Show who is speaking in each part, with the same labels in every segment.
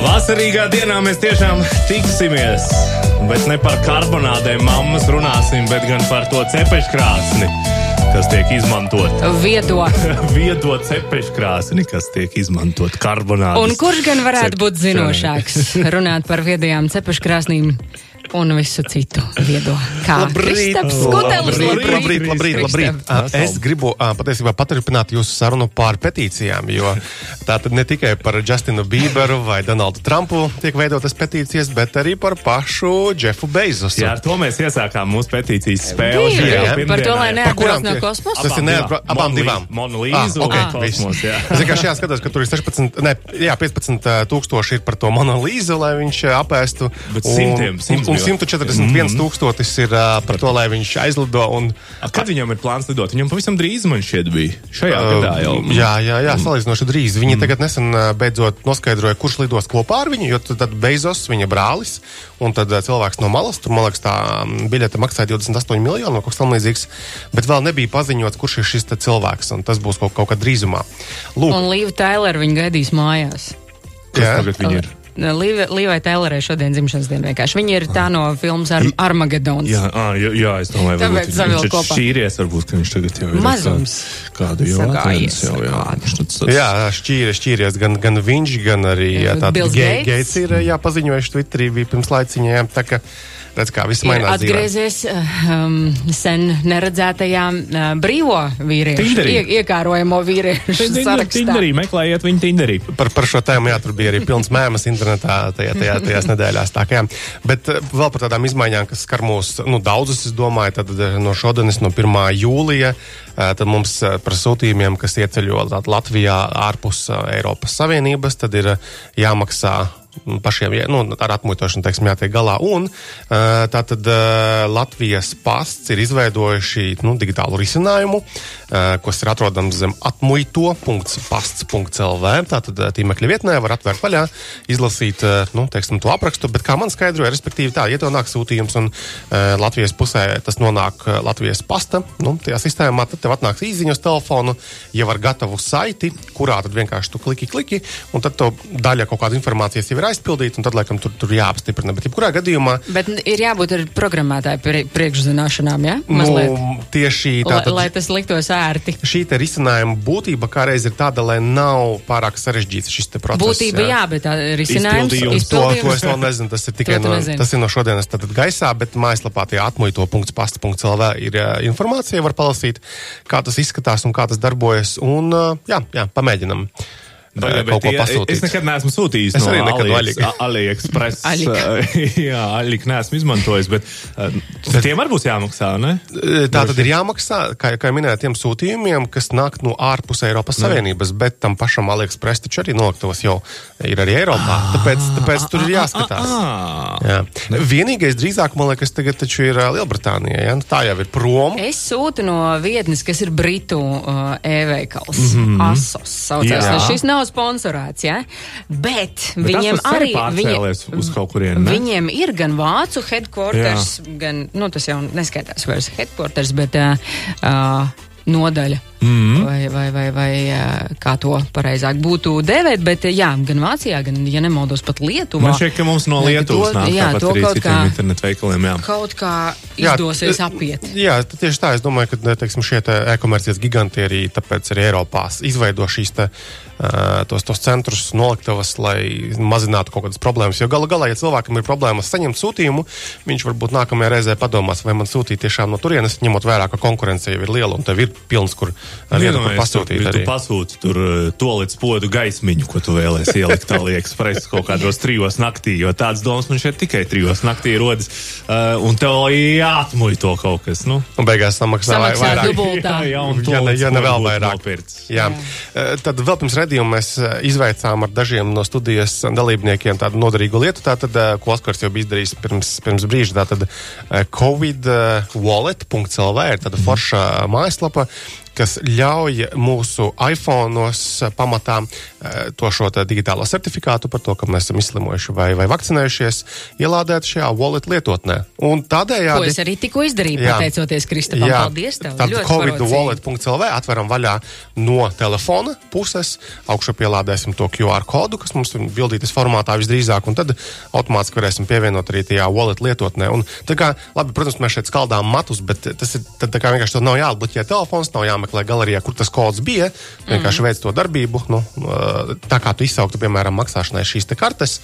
Speaker 1: Vasarīgā dienā mēs tiešām tiksimies. Bet ne par karbonādēm mammas runāsim, bet gan par to cepeškrāsni, kas tiek izmantot.
Speaker 2: Viedo.
Speaker 1: Viedo cepeškrāsni, kas tiek izmantot karbonādes.
Speaker 2: Un kurš gan varētu būt
Speaker 1: cepšanai.
Speaker 2: zinošāks runāt par viedajām cepeškrāsnīm un visu citu viedo? Kā Kristaps Skutelis.
Speaker 3: Labrīt, labrīt, labrīt, labrīt. Ā, Es gribu ā, patiesībā paturpināt jūsu sarunu par petīcijām, jo tā tad ne tikai par Justinu Bieberu vai Donaldu Trumpu tiek veidotas petīcijas, bet arī par pašu Jeffu Bezosu.
Speaker 1: Jā, ar to mēs iesākām mūsu petīcijas spēli. Šajā
Speaker 2: jā, par to, lai neatbrauc no kosmosa.
Speaker 3: Tas ir neatbra- abām divām.
Speaker 1: Monolīzu
Speaker 3: Ah, ok,
Speaker 1: un
Speaker 3: viss.
Speaker 1: kosmos, jā.
Speaker 3: Es vienkārši jāskatās, ka tur ir 16, ne, jā, 15 ā, tūkstoši ir par to monolīzu, lai viņš ā, apēstu.
Speaker 1: Bet
Speaker 3: un,
Speaker 1: simtiem, simts
Speaker 3: un, un
Speaker 1: bija.
Speaker 3: 141 tūkstotis ir ā, par to, lai viņš aizlido. Un,
Speaker 1: A, Kad viņam ir plāns lidot? Viņam pavisam drīz man šķiet bija. Šajā gadā jau.
Speaker 3: Jā, jā, jā salīdzinoši drīz. Viņi mm. tagad nesen beidzot noskaidroja, kurš lidos kopā ar viņu, jo tad, Bezos, viņa brālis, un tad cilvēks no malas, tur, man liekas, tā biļete maksāja 28 miljonu vai kaut kas tamlīdzīgs, bet vēl nebija paziņots, kurš ir šis cilvēks, un tas būs kaut, kaut kad drīzumā. Lūk,
Speaker 2: Un Līva Tailera viņu gaidīs mājās.
Speaker 1: Kas
Speaker 3: jā.
Speaker 1: tagad viņi ir?
Speaker 2: Līva- Līvai Tailerai šodien dzimšanas diena vienkārši. Viņa ir tā no filmas Ar Armagedons.
Speaker 1: Jā, ā, jā, jā, es domāju, varbūt viņš- ir šķīries, varbūt, ka viņš tagad jau ir.
Speaker 2: Mazums.
Speaker 1: Kādu jau atradis jau, jā. tāds-
Speaker 3: Jā, šķīri, šķīries gan, gan viņš, gan arī jā,
Speaker 2: Gates.
Speaker 3: Geits ir jā, paziņojuši Twitterī bija pirms laiciņā. Jā, tā kā, redz, kā viss mainās.
Speaker 2: atgriezies um, sen neredzētajā uh, brīvo vīriešu, ie, iekārojamo vīriešu
Speaker 1: Tinderī,
Speaker 2: sarakstā.
Speaker 1: Tinderī, meklējiet viņu Tinderī.
Speaker 3: Par, par šo tēmu, jā, tur bija arī pilns mēmas internetā tajā, tajā, tajās nedēļās. Tā, jā. Bet eh, vēl par tādām izmaiņām, kas skar mūs, nu, daudzus, es domāju, tad eh, no šodienas, no 1. jūlija, eh, tad mums par sūtījumiem, kas ieceļo Latvijā ārpus Eiropas Savienības, tad ir jāmaksā pašiem, jā, nu, ar atmuitošanu, teiksim, jātiek galā. Un eh, tātad eh, Latvijas pasts ir izveidojuši nu, digitālu risinājumu, eh, kas ir atrodams zem atmuito.pasts.lv. Tātad tīmekļa vietnē var atvērt vaļā, izlasīt, nu, teiksim, to aprakstu, bet kā man skaidroja, respektīvi tā, ja tev nāk sūtījums un Latvijas pusē tas nonāk Latvijas pasta, nu, tajā sistēmā, tad tev atnāks īziņa uz telefonu, jau ar gatavu saiti, kurā tad vienkārši tu kliki, kliki, un tad tev daļa kaut kāda informācijas jau ir aizpildīta, un tad, laikam, tur, tur jāapstiprina. Bet, jebkurā gadījumā,
Speaker 2: Bet ir jābūt ar programmētāju prie- priekšzināšanām, ja? Mazliet.
Speaker 3: nu, tieši
Speaker 2: Lai,
Speaker 3: tātad.
Speaker 2: lai tas liktos ērti.
Speaker 3: Šī te risinājuma būtība kādreiz ir tāda, lai nav pārāk sarežģīts šis te process.
Speaker 2: Būtība jā, bet tā risinājums
Speaker 1: Izpildījums.
Speaker 3: To, to es
Speaker 2: izpildījums.
Speaker 3: vēl nezinu. Tas ir tikai no,
Speaker 2: nezini.
Speaker 3: tas ir no šodienas tātad gaisā, bet mājaslapā tie atmuito.pasta.lv ir informācija, var palasīt, kā tas izskatās un kā tas darbojas. Un, jā, jā, pamēģinam.
Speaker 1: Bet
Speaker 3: kaut ko pasūtīt.
Speaker 1: Es nekad neesmu sūtījis
Speaker 3: Es
Speaker 1: no
Speaker 3: arī nekad
Speaker 1: Alieks- AliExpress. Jā, Aļika neesmu izmantojis, bet uh, tiem arī būs jāmaksā, ne?
Speaker 3: Tā tad ir jāmaksā, kā, kā jau minēju, tiem sūtījumiem, kas nāk no ārpus Eiropas Savienības, bet tam pašam AliExpress taču arī noliktavas jau ir arī Eiropā. Tāpēc, tāpēc tur ir jāskatās.
Speaker 1: Ah,
Speaker 3: Jā. Vienīgais drīzāk, man liekas, tagad taču ir Lielbritānija. Ja? Nu, Tā jau ir prom.
Speaker 2: Es sūtu no vietnes, kas ir Britu uh, e-veikals. Mm -hmm. Asos saucās. Šis nav sponsorēts, ja? bet,
Speaker 1: Bet
Speaker 2: viņiem
Speaker 1: Asos arī
Speaker 2: arī.
Speaker 1: pārcēlies uz kaut kurieni, ne?
Speaker 2: Viņiem ir gan vācu headquarters, Jā. gan, nu tas jau neskaitās vairs headquarters, bet uh, uh, nodaļa. Mm. Vai, vai, vai, vai kā to pareizāk būtu dēvēt, bet jā, gan Vācijā, gan, ja nemaldos, pat Lietuvā.
Speaker 1: Man šķiet, ka mums no Lietuvas
Speaker 2: To-
Speaker 1: nāk
Speaker 2: jā,
Speaker 1: tāpat
Speaker 2: to
Speaker 1: arī
Speaker 2: kaut
Speaker 1: citiem
Speaker 2: kā-
Speaker 1: internetu veikaliem. Jā.
Speaker 2: Kaut kā
Speaker 3: Jā,
Speaker 2: izdosies
Speaker 3: t-
Speaker 2: apiet.
Speaker 3: Jā, tieši tā. Es domāju, ka teiksim, šie te e-komercijas giganti arī tāpēc arī Eiropā izveido šīs te, tos, tos centrus, noliktavas, lai mazinātu kaut kādas problēmas. Jo galu galā, ja cilvēkam ir problēmas saņemt sūtījumu, viņš varbūt nākamajā reizē padomās, vai man sūtīt tiešām no turienes, ņemot vērā, ka konkurence jau ir liela un tev ir pilns, kur kur
Speaker 1: Iedomājies, tu-
Speaker 3: pasūtīt.
Speaker 1: Tu
Speaker 3: arī.
Speaker 1: pasūti tur uh, tolīdz podu gaismiņu, ko tu vēlēsies ielikt AliExpress kaut kādos trijos naktī, jo tāds domas man šeit tikai trijos naktī rodas. Uh, un tev jāatmuļ to kaut kas. Nu.
Speaker 3: Un beigās samaksā vai vairāk.
Speaker 1: Jā, jā, un
Speaker 3: Ja ne, ja ne vēl vairāk. Jā. Jā. Tad vēl pirms redzējuma mēs eh, izveicām ar dažiem no studijas dalībniekiem tādu noderīgu lietu, tātad, eh, ko Oskars jau bija izdarījis pirms, pirms brīža. Tātad eh, covid eh, wallet.lv ir tāda forša mājaslapa, kas ļauj mūsu iPhone'os pamatā to šo digitālo certifikātu par to, ka mēs esam izslimojuši vai, vai vakcinējušies, ielādēt šajā wallet lietotnē. Un tādējādi.
Speaker 2: Ko es arī tikko izdarīju, jā, pateicoties Kristapam. Jā, Paldies tev!
Speaker 3: Tad covid.wallet.lv atveram vaļā no telefona puses, augšā pielādēsim to QR kodu, kas mums ir bildītas formātā visdrīzāk, un tad automātiski varēsim pievienot arī tajā wallet lietotnē. Un, kā, labi, protams, mēs šeit skaldām matus, bet tas ir tad, kā vienkārši nav jāatbloķē telefons, nav jāmeklē galerijā, kur tas kods bija. Vienkārši mm. veids to darbību. Nu, tā kā tu izsauktu, piemēram, maksāšanai šīs kartes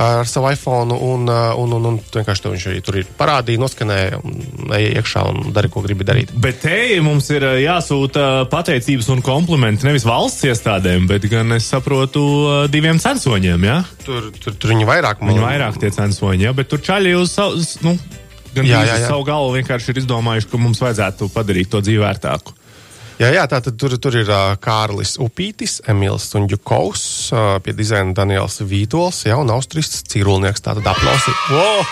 Speaker 3: ar savu iPhone, un, un, un, un vienkārši viņš arī tur ir parādīja, noskanēja, ej iekšā un dari, ko gribi darīt.
Speaker 1: Bet te mums ir jāsūta pateicības un komplimenti nevis valsts iestādēm, bet gan es saprotu diviem censoņiem. Ja?
Speaker 3: Tur, tur, tur viņi vairāk
Speaker 1: man... Viņi vairāk tie censoņi, ja? bet tur čaļi uz savu. Nu, Gan jā, jā, jā. savu galvu vienkārši ir izdomājuši, ka mums vajadzētu padarīt to dzīvi vērtāku.
Speaker 3: Jā, jā tā tad tur, tur ir uh, Kārlis Upītis, Emīls Unģukovs, uh, pie dizaina Daniels Vītols, jā, un austrists Cīrulnieks. Tātad aplausi. Wow!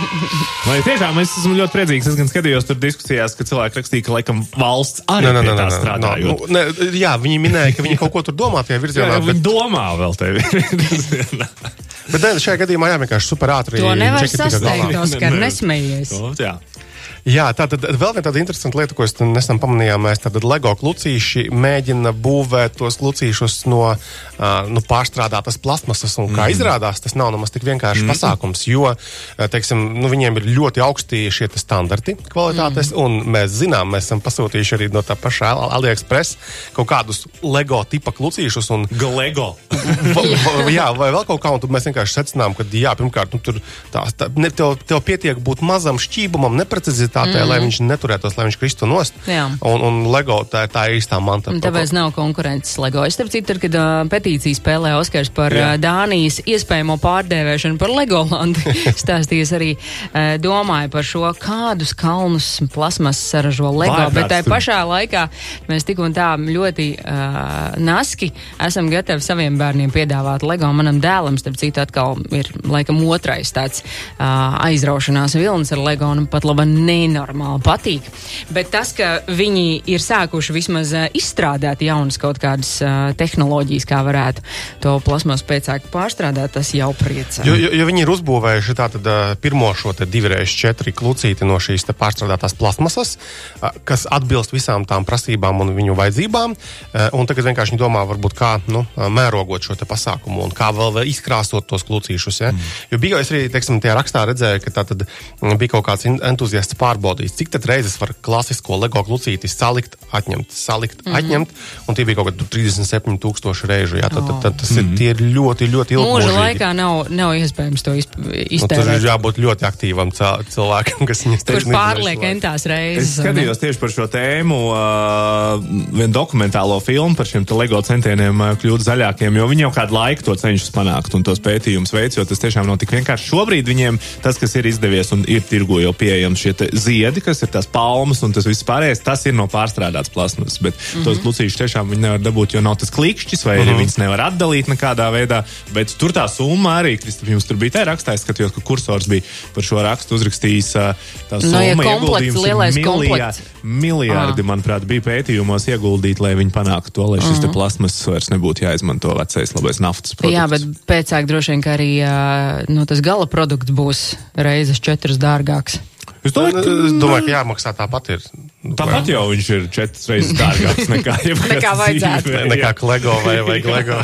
Speaker 1: Vai tiešām es esmu ļoti priecīgs. Es gan skatījos tur diskusijās, ka cilvēki rakstīja, ka laikam valsts arī ne, ne, ne, strādājot. No,
Speaker 3: nu, ne, jā, viņi minēja, ka viņi kaut ko tur domā tajā virzienā. Jā, jā,
Speaker 1: bet... Viņi domā vēl tevi.
Speaker 3: bet šajā gadījumā jā, vienkārši super ātri.
Speaker 2: To nevar sasniegt, Oskar, nesmējies.
Speaker 3: Jā, tā tad vēl viena tāda interesanta lieta, ko es nesen pamanījām, mēs tātad LEGO klucīši mēģina būvēt tos klucīšus no uh, nu, pārstrādātas plasmasas, un kā mm. izrādās, tas nav nemaz tik vienkārši mm. pasākums, jo, teiksim, nu, viņiem ir ļoti augsti šie standarti kvalitātes, mm. un mēs zinām, mēs esam pasūtījuši arī no tā pašā AliExpress kaut kādus LEGO tipa klucīšus. Un,
Speaker 1: Lego.
Speaker 3: jā, vai vēl kaut kā, un tad mēs vienkārši secinām, ka, jā, pirmkārt, nu, tur tā, tā, ne, tev, tev pietiek būt mazam šķībumam, neprecizitātei kvalitātē, mm. lai viņš neturētos, lai viņš kristu nost. Jā. Un, un LEGO tā, tā ir īstā manta.
Speaker 2: Tāpēc nav konkurences LEGO. Es starp citu, kad uh, petīcija spēlē Oskars par Jā. uh, Dānijas iespējamo pārdēvēšanu par Legolandu, stāstījis arī uh, domāju par šo, kādus kalnus plasmas saražo LEGO, Vai, bet tai pašā laikā mēs tik un tā ļoti uh, naski esam gatavi saviem bērniem piedāvāt LEGO. Manam dēlam, starp citu, atkal ir laikam otrais tāds uh, aizraušanās vilnis ar LEGO un pat laba ne nenormāli patīk. Bet tas, ka viņi ir sākuši vismaz uh, izstrādāt jaunas kaut kādas uh, tehnoloģijas, kā varētu to plasmas pēcāku pārstrādāt, tas jau priecē.
Speaker 3: Jo, jo, jo viņi ir uzbūvējuši tātad uh, pirmo šo divreiz četri klucīti no šīs pārstrādātās plasmasas, kas atbilst visām tām prasībām un viņu vajadzībām. Un tagad vienkārši viņi domā, varbūt kā nu, mērogot šo pasākumu un kā vēl izkrāsot tos klucīšus. Ja? Mm. Jo bija arī, teiksim, tajā rakstā redzēju, ka tā tad bija kaut kāds entuziasts pār pārbaudījis, cik tad reizes var klasisko LEGO klucīti salikt, atņemt, salikt, mm -hmm. atņemt. Un tie bija kaut kādi 37,000 reižu. Jā, tad, tad, tad tas mm -hmm. ir ļoti, ļoti ilgi.
Speaker 2: Mūža laikā nav, nav iespējams to iztērēt. Nu, tur
Speaker 3: ir jābūt ļoti aktīvam cilvēkam, kas viņas
Speaker 2: teiks. Kurš pārliek entās reizes.
Speaker 1: Es skatījos tieši par šo tēmu, uh, vienu dokumentālo filmu par šiem LEGO centieniem uh, kļūt zaļākiem, jo viņi jau kādu laiku to cenšas panākt un tos pētījumus veic, jo tas tiešām nav tik vienkārši. Šobrīd viņiem tas, kas ir izdevies un ir tirgu jau pieejams, šie ziedi, kas ir tās palmas un tas viss pārējais, tas ir no pārstrādāts plasmas. Bet mm -hmm. tos lucīšus tiešām viņi nevar dabūt, jo nav tas klikšķis, vai mm -hmm. viņas nevar atdalīt nekādā veidā. Bet tur tā summa arī, Kristap, jums tur bija tā rakstā, skatījos, ka kursors bija par šo rakstu uzrakstījis. Tā summa no, ja ieguldījums miljārdi, miljārdi ah. manuprāt, bija pētījumos ieguldīti, lai viņi panāktu to, lai šis mm -hmm. plasmas vairs nebūtu jāizmanto vecais labais naftas produkts.
Speaker 2: Jā, bet pēcāk droši vien, ka arī nu, tas gala produkts būs reizes četras dārgāks.
Speaker 3: Es domāju, ka, es domāju, ka jāmaksā tāpat ir.
Speaker 1: Tāpat jau viņš ir četras reizes dārgāks nekā
Speaker 2: nekā vajadzētu.
Speaker 3: Dzīve, nekā Lego vai, vai Lego.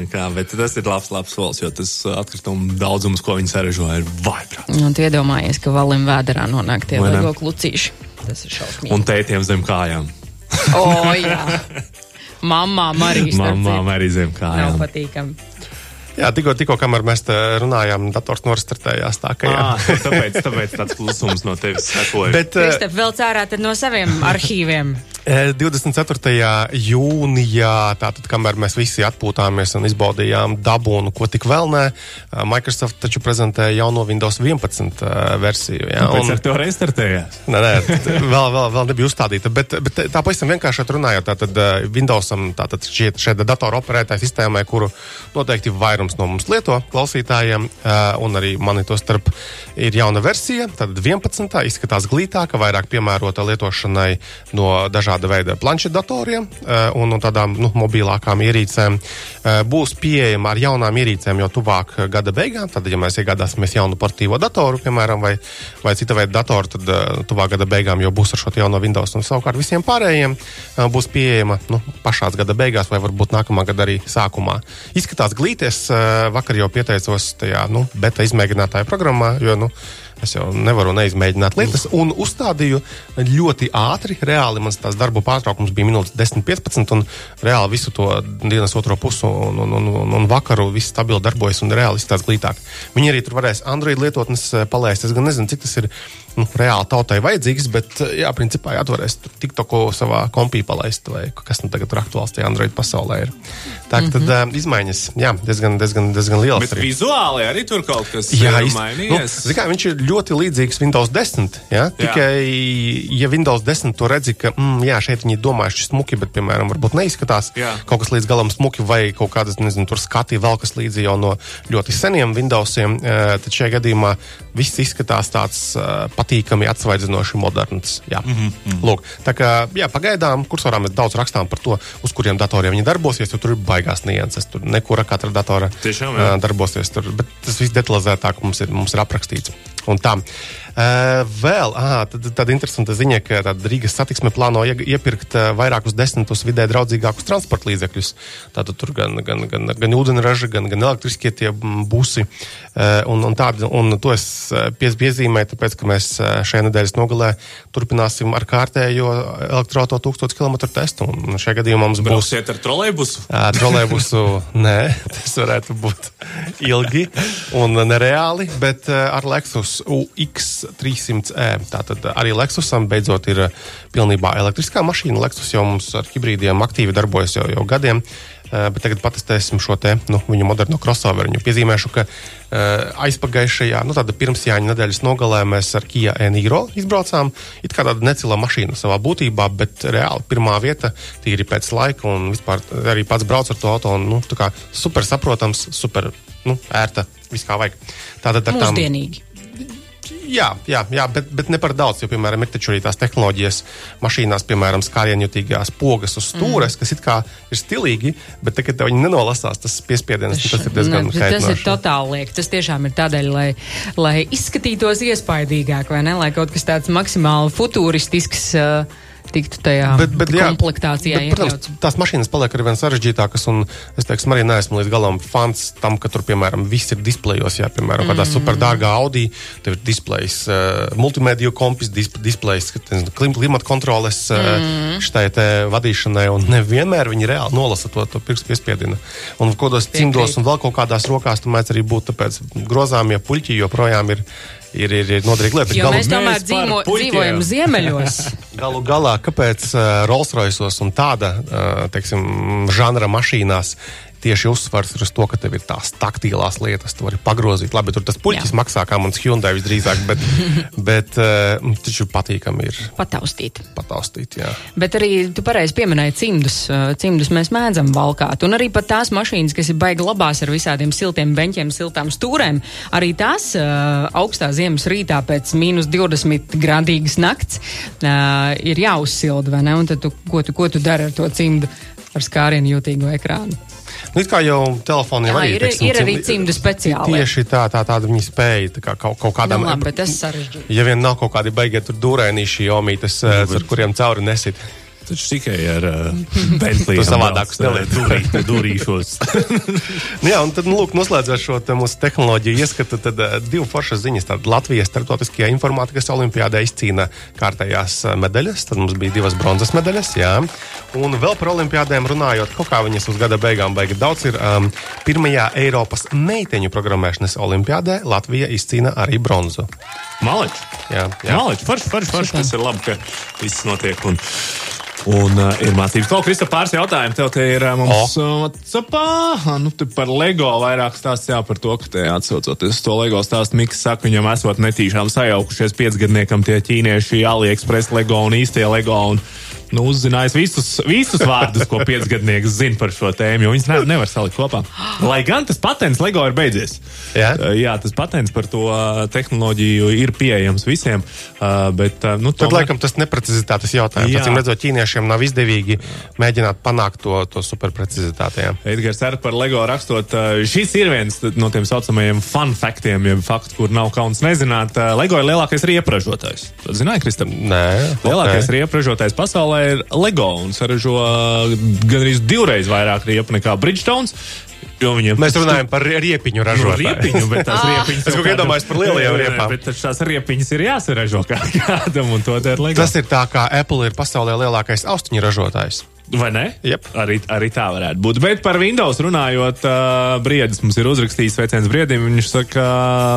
Speaker 1: nekā, bet tas ir labs, labs solis, jo tas atkritumu daudzums, ko viņi saražo, ir vaiprāts.
Speaker 2: Un iedomājies, ka valim vēderā nonāk tie vai Lego klucīši. Tas ir šausmīgi.
Speaker 1: Un tētiem zem kājām.
Speaker 2: o, jā. Mamām arī.
Speaker 1: Mamām arī zem kājām.
Speaker 2: Nav patīkami.
Speaker 3: Jā, tikko, tikko kamēr mēs runājām, dators noristartējās. Tā, ka, jā.
Speaker 1: à, tāpēc, tāpēc tāds klusums no tevis sekoja.
Speaker 2: Bet, Kristap, vēl cērā no saviem arhīviem.
Speaker 3: 24. jūnijā, tātad, kamēr mēs visi atpūtāmies un izbaudījām dabu un ko tik vēl nē, Microsoft taču prezentēja jauno Windows 11 versiju.
Speaker 1: Jā, un ar to restartējās?
Speaker 3: Nē, nē, vēl, vēl, vēl nebija uzstādīta, bet, bet tā pavisam vienkārši runājot, tātad Windowsam, tātad šie, šie datoru operētāji sistēmai, kuru noteikti vairums no mums lieto klausītājiem, un arī mani to starp ir jauna versija, tad 11. izskatās glītāka, vairāk piemērota lietošanai no dažādiem dažāda veida planšetdatoriem un, un tādām nu, mobilākām ierīcēm. Būs pieejama ar jaunām ierīcēm jau tuvāk gada beigām. Tad, ja mēs iegādāsimies jaunu portīvo datoru, piemēram, vai, vai cita veida datoru, tad tuvāk gada beigām jau būs ar šo jauno Windows. Un savukārt visiem pārējiem būs pieejama nu, pašā gada beigās, vai varbūt nākamā gada arī sākumā. Izskatās glīties, vakar jau pieteicos tajā nu, beta izmēģinātāja programmā, jo nu, Es jau nevaru neizmēģināt lietas, un uzstādīju ļoti ātri. Reāli mans darba pārtraukums bija minūtes 10, 15, un reāli visu to dienas otro pusi un, un, un, un vakaru viss stabili darbojas un reāli izstāsta glītāk. Viņi arī tur varēs Android lietotnes eh, palaist. Es gan nezinu, cik tas ir nu, reāli tautai vajadzīgs, bet, eh, jā, principā, jā, varēs TikToku savā kompī palaist, vai kas nu tagad ir aktuāls tajā Android pasaulē. Ir. Tā mm -hmm. tad uh, izmaiņas, jā, diezgan, diezgan, diezgan lielas.
Speaker 1: Bet arī. vizuāli arī tur kaut kas jā, ir mainījies.
Speaker 3: Nu, kā, viņš ir ļoti līdzīgs Windows 10. Ja? Tikai, ja Windows 10 to redzi, ka mm, jā, šeit viņi domājuši smuki, bet, piemēram, varbūt neizskatās jā. kaut kas līdz galam smuki, vai kaut kādas, nezinu, tur skati vēl kas līdzi jau no ļoti seniem Windowsiem, tad šajā gadījumā viss izskatās tāds patīkami atsvaidzinoši moderns. Jā. Mm -hmm. Lūk, tā kā jā, pagaidām kursorā mēs daudz rakstām par to, uz kuriem datoriem viņi darbosies, jo tur ir baigās nianses. Tur nekura katra datora
Speaker 1: Tiešām, jā.
Speaker 3: darbosies. Tur, bet tas viss detalizētāk mums ir, mums ir aprakstīts. Un tā. Uh, vēl ah, tāda interesanta ziņa, ka Rīgas satiksme plāno iepirkt vairākus desmitus vidē draudzīgākus transporta līdzekļus. Tātad tur gan, gan, gan, gan ūdeņraža, gan, gan elektriskie tie busi. Uh, un, un, tādi, un to es piezīmēju, tāpēc, ka mēs šajā nedēļas nogalē turpināsim ar kārtējo elektroauto 1000 km testu. Un šajā gadījumā mums būs.
Speaker 1: Brauksiet ar trolēbusu?
Speaker 3: Uh, trolēbusu, nē, tas varētu būt ilgi un nereāli, bet ar Lexus UX300E. Tātad arī Lexusam beidzot ir uh, pilnībā elektriskā mašīna. Lexus jau mums ar hibrīdiem aktīvi darbojas jau, jau gadiem. Uh, bet tagad patestēsim šo te, nu, viņu moderno crossoveru. Piezīmēšu, ka uh, aizpagājušajā, nu, tāda pirmsjāņa nedēļas nogalē mēs ar Kia Eniro izbraucām. It kā tāda necila mašīna savā būtībā, bet reāli pirmā vieta tīri pēc laika un vispār arī pats brauc ar to auto. Un, nu, super saprotams, super nu, ērta, viss kā vajag.
Speaker 2: Tātad ar tām. Mūsdienīgi
Speaker 3: jā, jā, jā bet, bet ne par daudz. Jo, piemēram, ir taču arī tās tehnoloģijas mašīnās, piemēram, skārienjutīgās pogas uz stūres, mm. kas it kā ir stilīgi, bet te viņi nenolasās tas piespiediens. Tas ir diezgan
Speaker 2: ne, tas ir totāli liek. Tas tiešām ir tādēļ, lai, lai izskatītos iespaidīgāk, vai ne? Lai kaut kas tāds maksimāli futuristisks. Uh, tiktu tajā bet, bet, komplektācijā.
Speaker 3: Bet, protams, tās mašīnas paliek ar vien sarežģītākas, un es teiktu, arī neesmu līdz galam fans tam, ka tur, piemēram, viss ir displejos. Jā, piemēram, mm. kādā superdārgā Audi, tev ir displejs, uh, multimediju kompis, disp, displejs, klim, klimata kontroles uh, mm. štai te vadīšanai, un nevienmēr viņi reāli nolasa to, to pirkstu piespiedienu. Un kodos cimdos un vēl kaut kādās rokās, tu mēdz arī būt, tāpēc grozāmie puļķi joprojām ir ir, ir, ir noderīga lieta.
Speaker 2: Jo galu, mēs tomēr dzīvo, dzīvojam ziemeļos.
Speaker 3: galu galā, kāpēc uh, Rolls-Royce un tāda uh, teiksim, žanra mašīnās tieši uzsvars ir uz to, ka tev ir tās taktīlās lietas, tu vari pagrozīt. Labi, tur tas puķis Jā. maksā kā mans Hyundai visdrīzāk, bet, bet uh, taču patīkami ir.
Speaker 2: Pataustīt.
Speaker 3: Pataustīt, jā.
Speaker 2: Bet arī tu pareizi pieminēji cimdus. Eh, cimdus mēs mēdzam valkāt. Un arī pat tās mašīnas, kas ir baigi labās ar visādiem siltiem beņķiem, siltām stūrēm, arī tās uh, augstā ziemas rītā pēc mīnus 20 grādīgas nakts uh, ir jāuzsilda, vai ne? Un tad tu, ko, tu, ko tu dari ar to cimdu ar skārienu jūtīgu ekrānu?
Speaker 3: Nu, kā jau telefonā
Speaker 2: arī ir, teiksim, ir arī cimdu speciāli.
Speaker 3: Tieši tā, tā tāda viņa spēja tā kā kaut, kaut kādām.
Speaker 2: Nu, labi, bet tas sarežģīti.
Speaker 3: Ja vien nav kaut kādi beigie tur dūrēnīši omītes, nu, bet... ar kuriem cauri nesit
Speaker 1: taču tikai ar Bentley.
Speaker 3: Tu savādākus
Speaker 1: nelietu durīšos.
Speaker 3: jā, un tad, nu, lūk, noslēdzot šo te mūsu tehnoloģiju ieskatu, tad uh, divu foršas ziņas. Tad Latvijas starptautiskajā informātikas olimpiādē izcīna kārtējās uh, medaļas, tad mums bija divas bronzas medaļas, jā. Un vēl par olimpiādēm runājot, kaut kā viņas uz gada beigām baigi daudz ir. Um, pirmajā Eiropas meiteņu programmēšanas olimpiādē Latvija izcīna arī bronzu.
Speaker 1: Maličs! Jā, jā. Maličs, forši, forši, forši. Tas ir labi, ka viss notiek. Un... Un uh, ir mācības. Kaut kas pāris jautājumu tev te ir uh, mums oh. uh, nu, par LEGO vairāk stāsts jā, par to, ka te atsaucoties uz to LEGO stāstu, Miks saka, viņam esot netīšām sajaukušies piecgadniekam tie ķīnieši AliExpress LEGO un īstie LEGO. Un, nu, uzzinājis visus, visus vārdus, ko piecgadnieks zina par šo tēmu, jo viņas ne, nevar salikt kopā. Lai gan tas patents LEGO ir beidzies.
Speaker 3: Jā?
Speaker 1: Uh, jā, tas patents par to uh, tehnoloģiju ir pieejams visiem. Uh, bet, nu, tomēr-
Speaker 3: laikam, tas neprecizitātes jautājums.
Speaker 1: Jā.
Speaker 3: Acīm redzot, ķīniešiem nav izdevīgi mēģināt panākt to, to superprecizitāti. jā.
Speaker 1: Edgars ar par LEGO rakstot, šis ir viens no tiem saucamajiem fun faktiem, jeb faktu, kur nav kauns nezināt. LEGO ir lielākais riepražotājs. Zināji, Kristap?
Speaker 3: Nē,
Speaker 1: Lielākais
Speaker 3: ok.
Speaker 1: riepražotājs pasaulē ir LEGO un saražo uh, gandrīz divreiz vairāk riepu nekā Bridgestones. jo Viņiem
Speaker 3: Mēs runājam par riepiņu
Speaker 1: No
Speaker 3: ražotāju.
Speaker 1: riepiņu, bet tās riepiņas.
Speaker 3: Es kaut kā iedomājos par lielajām riepām.
Speaker 1: Bet tās riepiņas ir jāsaražo kā kādam, un to dara LEGO.
Speaker 3: Tas ir tā, kā Apple ir pasaulē lielākais austiņu ražotājs.
Speaker 1: Vai ne?
Speaker 3: Jep.
Speaker 1: Arī, arī tā varētu būt. Bet par Windows runājot, uh, Briedis mums ir uzrakstījis sveiciens Briedim. Viņš saka,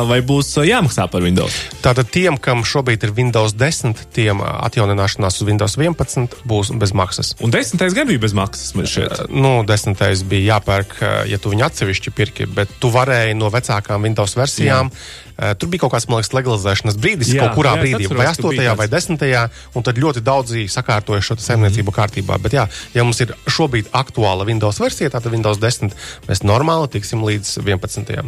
Speaker 1: vai būs uh, jāmaksā par Windows.
Speaker 3: Tātad tiem, kam šobrīd ir Windows 10, tiem ā, atjaunināšanās uz Windows 11 būs bez maksas.
Speaker 1: Un desmitais gan bija bez maksas. man šķiet.
Speaker 3: Nu, desmitais bija jāpērk, ja tu viņu atsevišķi pirki, bet tu varēji no vecākām Windows versijām. Jā. Tur bija kaut kāds, man liekas, legalizēšanas brīdis,
Speaker 1: Jā,
Speaker 3: jā, kaut kurā
Speaker 1: jā, es
Speaker 3: brīdī, vai
Speaker 1: ka bija
Speaker 3: 8. vai
Speaker 1: tāds.
Speaker 3: 10. un tad ļoti daudzi sakārtoja šo saimniecību
Speaker 1: Mhm.
Speaker 3: kārtībā. Bet, jā, ja mums ir šobrīd aktuāla Windows versija, tad Windows 10 mēs normāli tiksim līdz 11.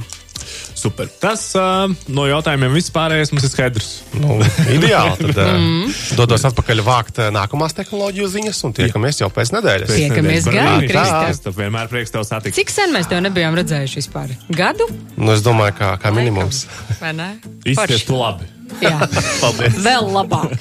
Speaker 1: Super. Tas uh, no jautājumiem viss pārējais mums ir skaidrs.
Speaker 3: Nu, ideāli. Tad mm. dodos atpakaļ vākt nākamās tehnoloģiju ziņas un tiekamies jau pēc nedēļas.
Speaker 2: Tiekamies gan. Kristap,
Speaker 1: Vienmēr prieks tev satikt.
Speaker 2: Cik sen mēs tev nebijām redzējuši vispār? Gadu?
Speaker 3: Nu, es domāju, kā, kā minimums.
Speaker 2: Vai ne?
Speaker 1: Izskatās
Speaker 2: Forši.
Speaker 1: tu labi.
Speaker 2: Jā.
Speaker 3: Paldies!
Speaker 2: Vēl labāk.